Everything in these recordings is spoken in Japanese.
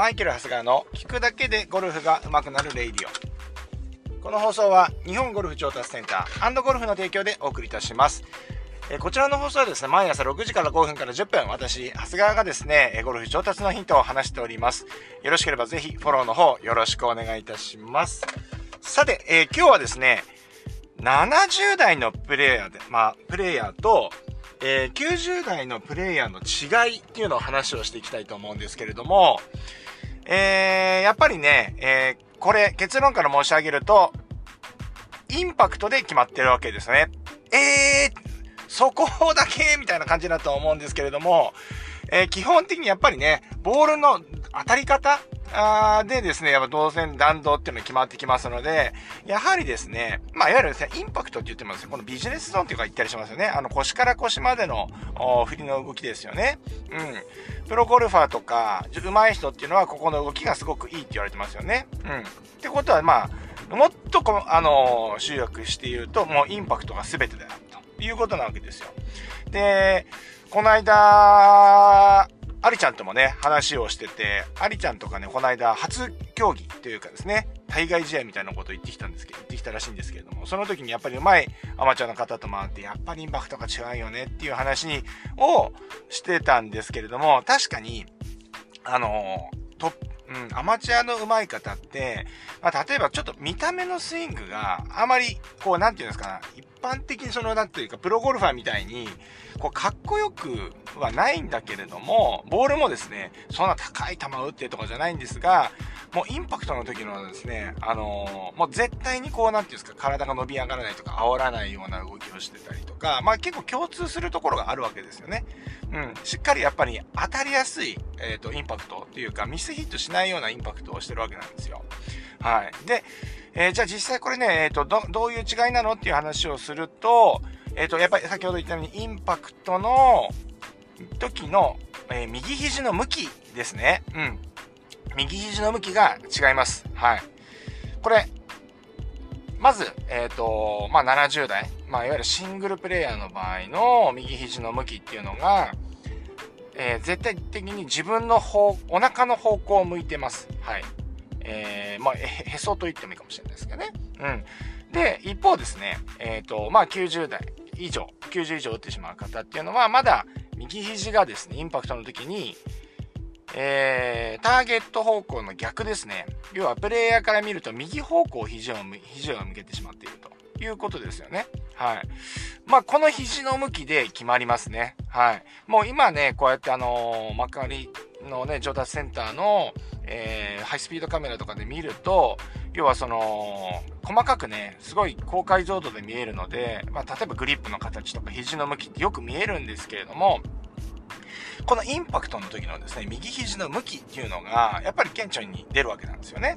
マイケル・ハスガーの聞くだけでゴルフが上手くなるレイディオ。この放送は日本ゴルフ調達センターゴルフの提供でお送りいたします。えこちらの放送はですね、毎朝6時から5分から10分、私、長谷川がですね、ゴルフ上達のヒントを話しております。よろしければぜひフォローの方よろしくお願いいたします。さて、えー、今日はですね、70代のプレイヤーで、まあ、プレイヤーと、えー、90代のプレイヤーの違いっていうのを話をしていきたいと思うんですけれども、えー、やっぱりね、えー、これ結論から申し上げると、インパクトで決まってるわけですね。えー、そこだけみたいな感じだと思うんですけれども、えー、基本的にやっぱりね、ボールの当たり方あでですね、やっぱ動線弾道っていうのが決まってきますので、やはりですね、まあ、いわゆるですね、インパクトって言ってますこのビジネスゾーンっていうか言ったりしますよね。あの、腰から腰までの振りの動きですよね。うん。プロゴルファーとか、上手い人っていうのは、ここの動きがすごくいいって言われてますよね。うん。ってことは、まあ、もっとこあの集約して言うと、もうインパクトが全てだということなわけですよ。で、この間、アリちゃんともね、話をしてて、アリちゃんとかね、この間、初競技というかですね、対外試合みたいなことを言ってきたんですけど、言ってきたらしいんですけれども、その時にやっぱり上手いアマチュアの方と回って、やっぱりインパクトが違うよねっていう話に、をしてたんですけれども、確かに、あの、トップうん、アマチュアの上手い方って、まあ、例えばちょっと見た目のスイングがあまり、こう、なんていうんですかな、一般的にその、なんていうか、プロゴルファーみたいに、こう、かっこよくはないんだけれども、ボールもですね、そんな高い球を打ってとかじゃないんですが、もうインパクトの時のですね、あのー、もう絶対にこう、なんていうんですか、体が伸び上がらないとか、煽らないような動きをしてたりとか、まあ結構共通するところがあるわけですよね。うん、しっかりやっぱり当たりやすい、えっ、ー、と、インパクトっていうか、ミスヒットしないようなインパクトをしてるわけなんですよ。はい。で、えー、じゃあ実際これね、えっ、ー、と、ど、どういう違いなのっていう話をすると、えっ、ー、と、やっぱり先ほど言ったように、インパクトの時の、え右肘の向きですね。うん。右肘の向きが違います。はい。これ、まず、えっ、と、まあ、70代、まあ、いわゆるシングルプレイヤーの場合の右肘の向きっていうのが、え、絶対的に自分の方、お腹の方向を向いてます。はい。えー、まあ、へそと言ってもいいかもしれないですけどね。うん。で、一方ですね、えっ、ー、と、まあ、90代以上、90以上打ってしまう方っていうのは、まだ右肘がですね、インパクトの時に、えー、ターゲット方向の逆ですね。要は、プレイヤーから見ると、右方向肘を、肘を向けてしまっているということですよね。はい。まあ、この肘の向きで決まりますね。はい。もう今ね、こうやってあのー、幕張のね、上達センターの、えー、ハイスピードカメラとかで見ると、要はその、細かくね、すごい高解像度で見えるので、まあ、例えばグリップの形とか肘の向きってよく見えるんですけれども、このインパクトの時のですね、右肘の向きっていうのが、やっぱり顕著に出るわけなんですよね。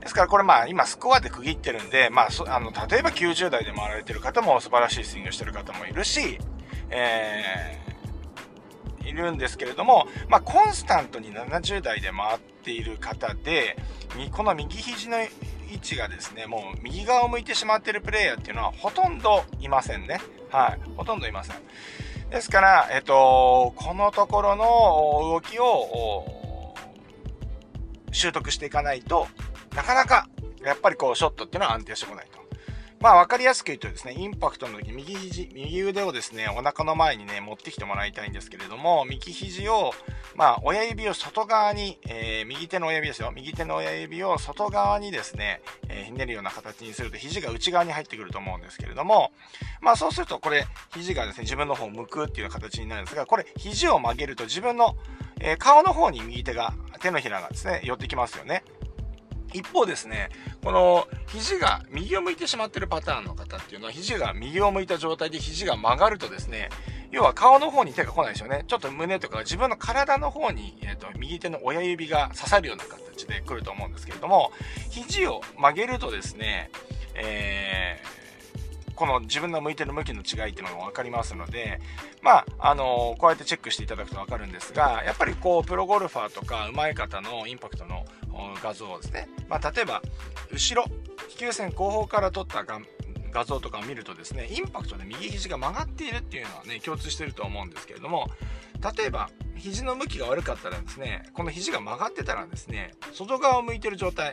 ですからこれまあ今スコアで区切ってるんで、まああの、例えば90代で回られてる方も素晴らしいスイングしてる方もいるし、え、いるんですけれども、まあコンスタントに70代で回っている方で、この右肘の位置がですね、もう右側を向いてしまっているプレイヤーっていうのはほとんどいませんね。はい。ほとんどいません。ですから、えっと、このところの動きを習得していかないと、なかなか、やっぱりこう、ショットっていうのは安定してこないと。まあ、わかりやすく言うとですね、インパクトの時、右肘、右腕をですね、お腹の前にね、持ってきてもらいたいんですけれども、右肘を、まあ、親指を外側に、えー、右手の親指ですよ。右手の親指を外側にですね、えー、ひねるような形にすると、肘が内側に入ってくると思うんですけれども、まあ、そうすると、これ、肘がですね、自分の方を向くっていう形になるんですが、これ、肘を曲げると自分の、えー、顔の方に右手が、手のひらがですね、寄ってきますよね。一方ですね、この肘が右を向いてしまってるパターンの方っていうのは、肘が右を向いた状態で肘が曲がるとですね、要は顔の方に手が来ないですよね。ちょっと胸とか自分の体の方に、えーと、右手の親指が刺さるような形で来ると思うんですけれども、肘を曲げるとですね、えーこの自分の向いてる向きの違いっていうのが分かりますので、まあ、あのこうやってチェックしていただくと分かるんですが、やっぱりこう、プロゴルファーとか上手い方のインパクトの画像をですね、まあ、例えば、後ろ、飛球線後方から撮った画画像とかを見るとですねインパクトで右肘が曲がっているっていうのはね共通してると思うんですけれども例えば肘の向きが悪かったらですねこの肘が曲がってたらですね外側を向いてる状態。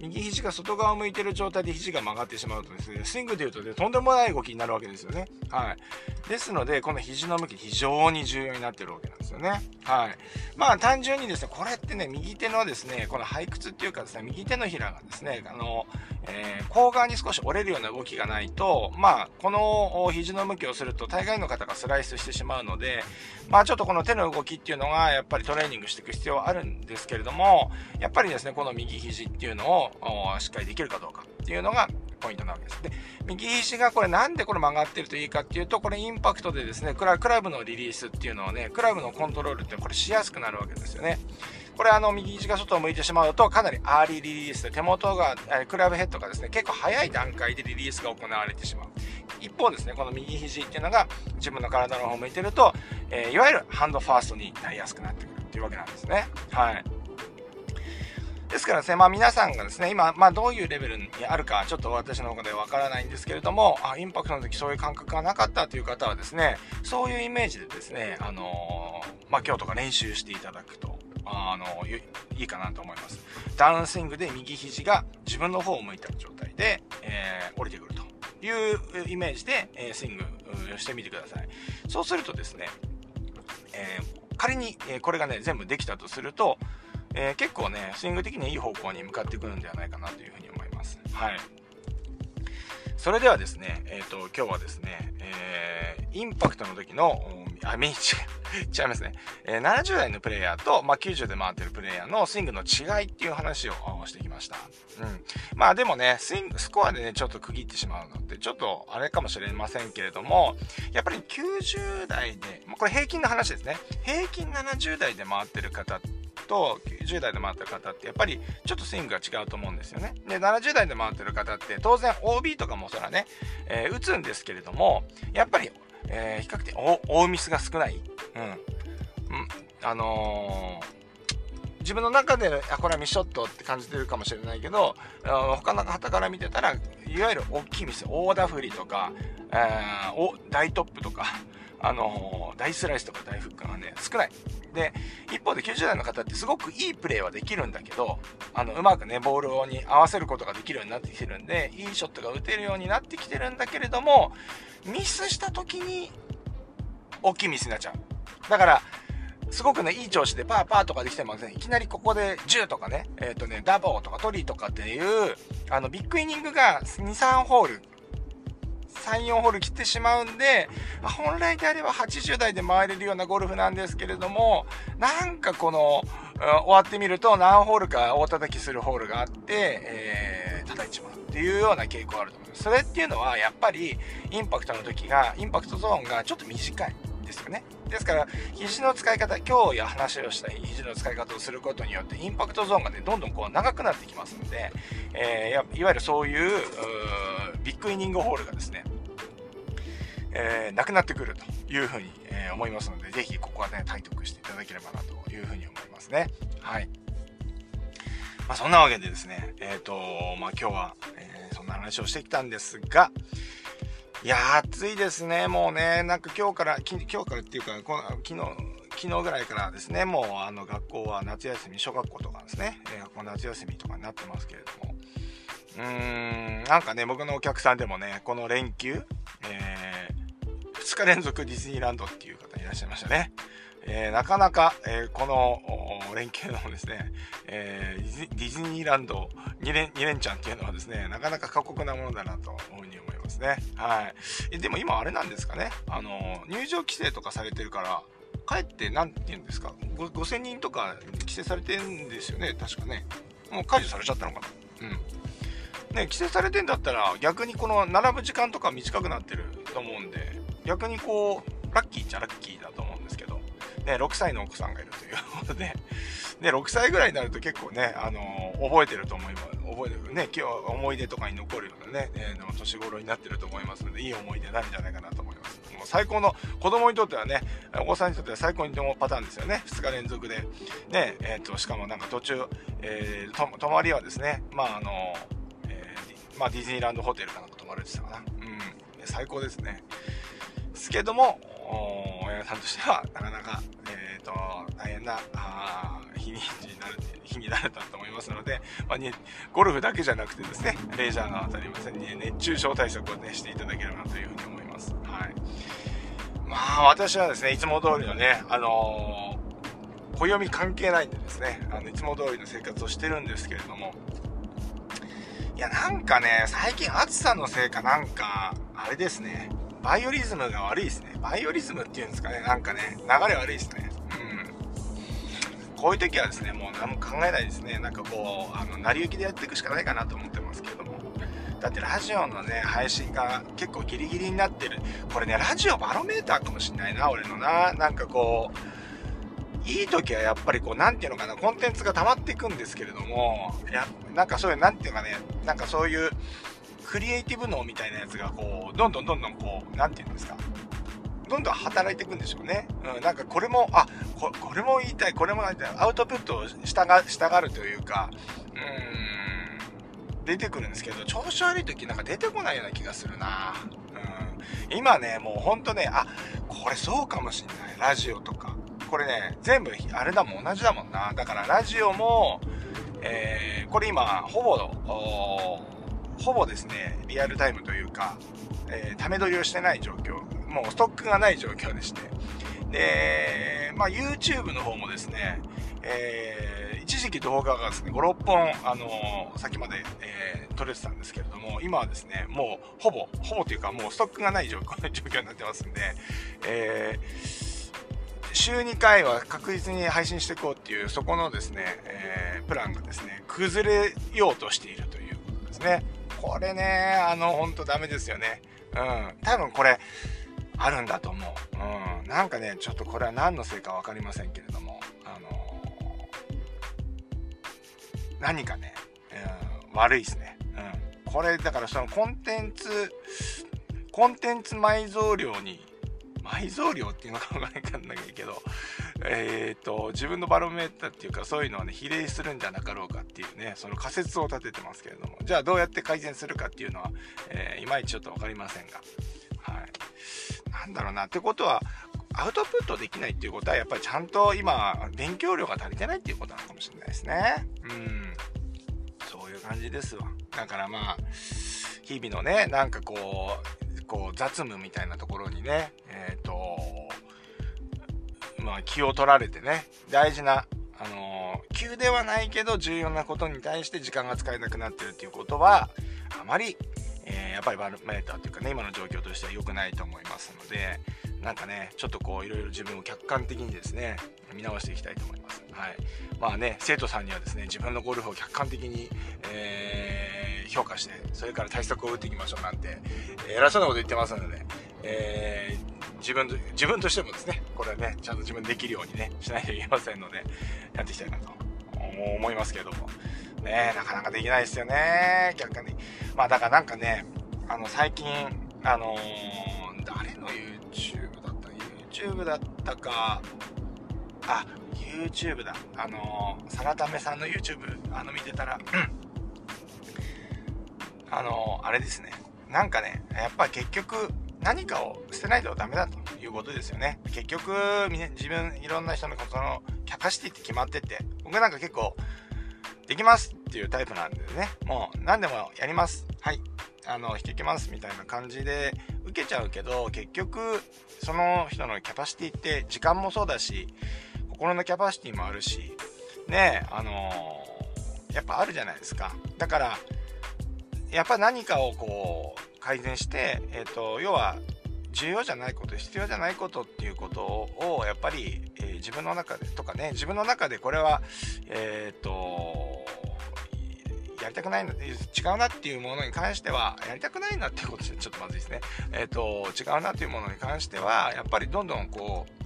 右肘が外側を向いてる状態で肘が曲がってしまうとですね、スイングでいうと、ね、とんでもない動きになるわけですよね。はい。ですので、この肘の向き非常に重要になってるわけなんですよね。はい。まあ単純にですね、これってね、右手のですね、この背屈っていうかですね、右手のひらがですね、あの、えー、甲側に少し折れるような動きがないと、まあ、この肘の向きをすると大概の方がスライスしてしまうので、まあ、ちょっとこの手の動きっていうのがやっぱりトレーニングしていく必要はあるんですけれども、やっぱりですね、この右肘っていうのをしっかりできるかどうかっていうのがポイントなわけです。で、右肘がこれなんでこれ曲がってるといいかっていうと、これインパクトでですね、クラブのリリースっていうのはね、クラブのコントロールってこれしやすくなるわけですよね。これあの右肘が外を向いてしまうとかなりアーリーリリースで手元が、えクラブヘッドがですね結構早い段階でリリースが行われてしまう一方ですねこの右肘っていうのが自分の体の方を向いてると、えー、いわゆるハンドファーストになりやすくなってくるっていうわけなんですねはいですからですね、まあ皆さんがですね、今、まあどういうレベルにあるか、ちょっと私の方でわからないんですけれども、あ、インパクトの時そういう感覚がなかったという方はですね、そういうイメージでですね、あのー、まあ今日とか練習していただくと、あのいいかなと思います。ダウンスイングで右肘が自分の方を向いた状態で、えー、降りてくるというイメージで、え、スイングしてみてください。そうするとですね、えー、仮に、えこれがね、全部できたとすると、え結構ね、スイング的にいい方向に向かってくるんではないかなというふうに思います。はい。それではですね、えっ、と、今日はですね、えインパクトの時の、あ、メイン違いますね。えー、70代のプレイヤーと、まあ、90で回ってるプレイヤーのスイングの違いっていう話をしてきました。うん。まあでもね、スイング、スコアでね、ちょっと区切ってしまうのって、ちょっとあれかもしれませんけれども、やっぱり90代で、まあ、これ平均の話ですね。平均70代で回ってる方ってと90代で回ってる方ってやっぱりちょっとスイングが違うと思うんですよね。で、70代で回ってる方って当然 OB とかもそらね、えー、打つんですけれども、やっぱりえー、比較的大ミスが少ない。うん。あのー、自分の中で、あ、これはミスショットって感じてるかもしれないけど、他の方から見てたら、いわゆる大きいミス、大ダフリとか、えー、大トップとか、あの、大スライスとか大フックがね、少ない。で、一方で90代の方ってすごくいいプレーはできるんだけど、あの、うまくね、ボールに合わせることができるようになってきてるんで、いいショットが打てるようになってきてるんだけれども、ミスした時に、大きいミスになっちゃう。だから、すごくね、いい調子でパーパーとかできてもね、いきなりここで10とかね、えっ、ー、とね、ダボーとかトリーとかっていう、あの、ビッグイニングが2、3ホール3、4ホール切ってしまうんで、本来であれば80台で回れるようなゴルフなんですけれども、なんかこの、終わってみると何ホールか大叩きするホールがあって、えー、叩いちまうっていうような傾向あると思います。それっていうのはやっぱりインパクトの時が、インパクトゾーンがちょっと短い。ですよね。ですから、肘の使い方、今日や話をした肘の使い方をすることによって、インパクトゾーンがね、どんどんこう長くなってきますので、えー、いわゆるそういうビッグイニングホールがですね、えー、なくなってくるというふうに、えー、思いますので、ぜひここはね、体得していただければなというふうに思いますね。はい。まあ、そんなわけでですね、えっ、ー、と、まあ、今日は、えー、そんな話をしてきたんですが、いや、暑いですね。もうね、なんか今日から、今日からっていうか、この昨日、昨日ぐらいからですね、もうあの学校は夏休み、小学校とかですね、学校夏休みとかになってますけれども、うーん、なんかね、僕のお客さんでもね、この連休、えー、2日連続ディズニーランドっていう方いらっしゃいましたね。えー、なかなか、えー、この連休のですね、えー、ディズニーランド2連 ,2 連チャンっていうのはですね、なかなか過酷なものだなと思うに思いますね。はい。でも今あれなんですかね、あの、入場規制とかされてるから、かえって何て言うんですか、5000人とか規制されてるんですよね、確かね。もう解除されちゃったのかな？ね、規制されてんだったら逆にこの並ぶ時間とか短くなってると思うんで逆にこうラッキーっちゃラッキーだと思うんですけど、ね、6歳のお子さんがいるということでで6歳ぐらいになると結構ね、あのー、覚えてると思います。覚えてる。ね今日思い出とかに残るようなね、えー、年頃になってると思いますのでいい思い出になるんじゃないかなと思います。もう最高の子供にとってはねお子さんにとっては最高に思うパターンですよね。2日連続で。ねえーと、しかもなんか途中、えー、泊まりはですねまああのーまあ、ディズニーランドホテルかなんか泊まれてたかな。うん。最高ですね。ですけども、親御さんとしては、なかなか、えっ、ー、と、大変な、あ日になる、日になると思いますので、まあ、に、ゴルフだけじゃなくてですね、レジャーが当たりませんに、熱中症対策をね、していただければなというふうに思います。はい。まあ、私はですね、いつも通りのね、あのー、暦関係ないんでですね、あの、いつも通りの生活をしてるんですけれども、いや、なんかね、最近暑さのせいかなんか、あれですね、バイオリズムが悪いですね。バイオリズムっていうんですかね、なんかね、流れ悪いですね。うん。こういう時はですね、もう何も考えないですね。なんかこう、あの、成り行きでやっていくしかないかなと思ってますけども。だってラジオのね、配信が結構ギリギリになってる。これね、ラジオバロメーターかもしんないな、俺のな。なんかこう、いい時はやっぱりこう、なんていうのかな、コンテンツが溜まっていくんですけれども、や、なんかそういう、なんていうかね、なんかそういう、クリエイティブ脳みたいなやつがこう、どんどんどんどんこう、なんていうんですか、どんどん働いていくんでしょうね。うん、なんかこれも、あ、ここれも言いたい、これもなんて、アウトプットをしたが、したがるというか、うん、出てくるんですけど、調子悪い時なんか出てこないような気がするな。うん、今ね、もうほんとね、あ、これそうかもしんない。ラジオとか。これね、全部あれだもん、同じだもんな。だからラジオも、えー、これ今、ほぼ、ほぼですね、リアルタイムというか、えー、ため撮りをしてない状況、もうストックがない状況でして。で、まあ YouTube の方もですね、えー、一時期動画がですね、5、6本、あのー、先まで、えー、撮れてたんですけれども、今はですね、もうほぼ、ほぼというかもうストックがない状況 状況になってますんで、えー週2回は確実に配信していこうっていう、そこのですね、えー、プランがですね、崩れようとしているということですね。これね、あの、ほんとダメですよね。うん。多分これ、あるんだと思う。うん。なんかね、ちょっとこれは何のせいか分かりませんけれども、あのー、何かね、うん、悪いですね。うん。これ、だからそのコンテンツ、コンテンツ埋蔵量に埋蔵量っていうのかわかんないけど、えっ、ー、と、自分のバロメーターっていうか、そういうのをね、比例するんじゃなかろうかっていうね、その仮説を立ててますけれども、じゃあどうやって改善するかっていうのは、えー、いまいちちょっと分かりませんが、はい。なんだろうな、ってことは、アウトプットできないっていうことは、やっぱりちゃんと今、勉強量が足りてないっていうことなのかもしれないですね。うん。そういう感じですわ。だからまあ、日々のね、なんかこう、こう雑務みたいなところにね、えっ、ー、と、まあ気を取られてね、大事な、あのー、急ではないけど重要なことに対して時間が使えなくなってるっていうことは、あまり、えー、やっぱりバロメーターというかね、今の状況としては良くないと思いますので、なんかね、ちょっとこう、いろいろ自分を客観的にですね、見直していきたいと思います。はい。まあね、生徒さんにはですね、自分のゴルフを客観的に、えー、評価して、それから対策を打っていきましょうなんて、偉そうなこと言ってますので、えー、自分と、自分としてもですね、これね、ちゃんと自分できるようにね、しないといけませんので、やっていきたいなと思いますけれども。ねなかなかできないですよね、客観的に。まあだからなんかね、あの、最近、あのー、誰の YouTube だった ?YouTube だったか、あ、YouTube だ。あのー、サラタメさんの YouTube、あの、見てたら、あの、あれですね。なんかね、やっぱ結局、何かを捨てないとダメだということですよね。結局、自分、いろんな人のその、キャパシティって決まってて、僕なんか結構、できますっていうタイプなんでね、もう何でもやります。はい。あの、引き受けますみたいな感じで受けちゃうけど、結局、その人のキャパシティって時間もそうだし、心のキャパシティもあるし、ねあのー、やっぱあるじゃないですか。だから、やっぱ何かをこう、改善して、え、ー、と、要は、重要じゃないこと、必要じゃないことっていうことを、やっぱり、えー、自分の中で、とかね、自分の中でこれは、えっ、と、やりたくないの、違うなっていうものに関しては、やりたくないなっていうことでちょっとまずいですね。えっ、と、違うなっていうものに関しては、やっぱりどんどんこう、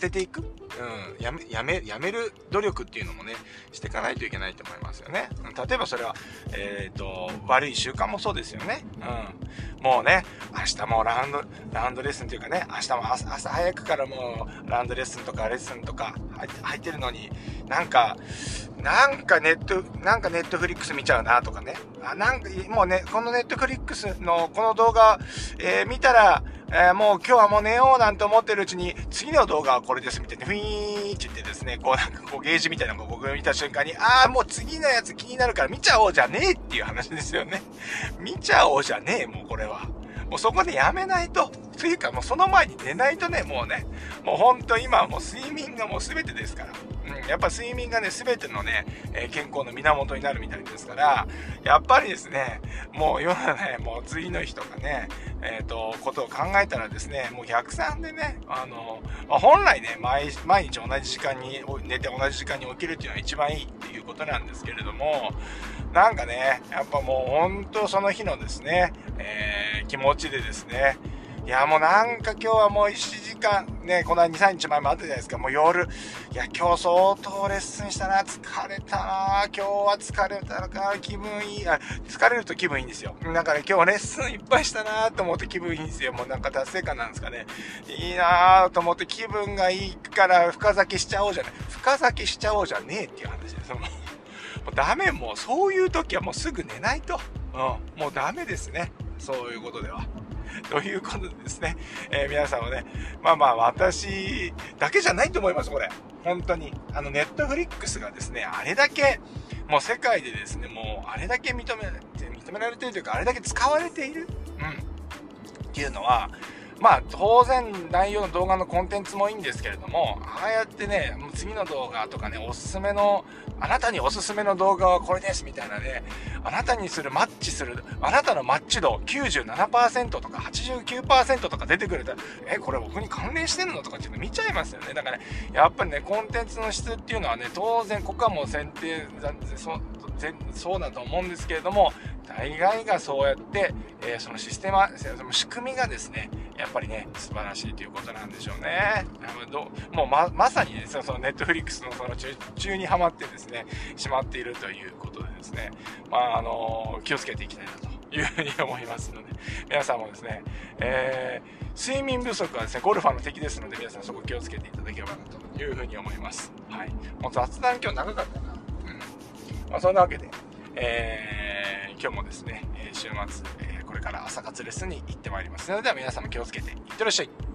捨てていく？うん、やめ、やめ、やめる努力っていうのもね、していかないといけないと思いますよね。例えばそれは、え、ー、と、悪い習慣もそうですよね。うん。もうね、明日もラウンド、ラウンドレッスンというかね、明日も朝早くからもう、ラウンドレッスンとかレッスンとか入ってるのに、なんか、なんかネット、なんかネットフリックス見ちゃうなとかね。あ、なんか、もうね、このネットフリックスのこの動画、えー、見たら、えー、もう今日はもう寝ようなんて思ってるうちに、次の動画はこれですみたいな、フィって言ってですね、こうなんかこうゲージみたいなのを僕が見た瞬間に、ああ、もう次のやつ気になるから見ちゃおうじゃねえっていう話ですよね。見ちゃおうじゃねえ、もうこれは。もうそこでやめないと。というかもうその前に寝ないとね、もうね、もうほんと今はもう睡眠がもう全てですから。うん、やっぱ睡眠がね、全てのね、えー、健康の源になるみたいですから、やっぱりですね、もう世のね、もう次の日とかね、えっ、ー、と、ことを考えたらですね、もう逆算でね、あの、まあ、本来ね毎、毎日同じ時間に寝て同じ時間に起きるっていうのが一番いいっていうことなんですけれども、なんかね、やっぱもう本当その日のですね、えー、気持ちでですね、いや、もうなんか今日はもう1時間、ね、この2、3日前もあったじゃないですか、もう夜、いや、今日相当レッスンしたな、疲れたな、今日は疲れたのか、気分いい、あ、疲れると気分いいんですよ。だから、今日レッスンいっぱいしたなと思って気分いいんですよ。もうなんか達成感なんですかね。いいなと思って気分がいいから深酒しちゃおうじゃない。深酒しちゃおうじゃねえっていう話です。もうダメ、もうそういう時はもうすぐ寝ないと。うん、もうダメですね。そういうことでは。ということでですね、えー、皆さんはね、まあまあ私だけじゃないと思います、これ。本当に。あの、ネットフリックスがですね、あれだけ、もう世界でですね、もうあれだけ認められて、認められているというか、あれだけ使われている、うん、っていうのは、まあ当然内容の動画のコンテンツもいいんですけれども、ああやってね、次の動画とかね、おすすめの、あなたにおすすめの動画はこれですみたいなね、あなたにするマッチする、あなたのマッチ度97%とか89%とか出てくれたら、え、これ僕に関連してんのとかっていうの見ちゃいますよね。だから、ね、やっぱりね、コンテンツの質っていうのはね、当然ここはもう選定、そそうだと思うんですけれども、大概がそうやって、えー、そのシステマ、その仕組みがですね、やっぱりね、素晴らしいということなんでしょうね。どもうま、まさにね、そのネットフリックスのその中中にはまってですね、しまっているということでですね、まあ、あの気をつけていきたいなというふうに思いますので、皆さんもですね、えー、睡眠不足はですね、ゴルファーの敵ですので、皆さんそこ気をつけていただければなというふうに思います。はい。もう雑談今日長かったな。うん。まあ、そんなわけで、えー、今日もですね、週末、これから朝活レッスンに行ってまいりますので、皆様気をつけていってらっしゃい。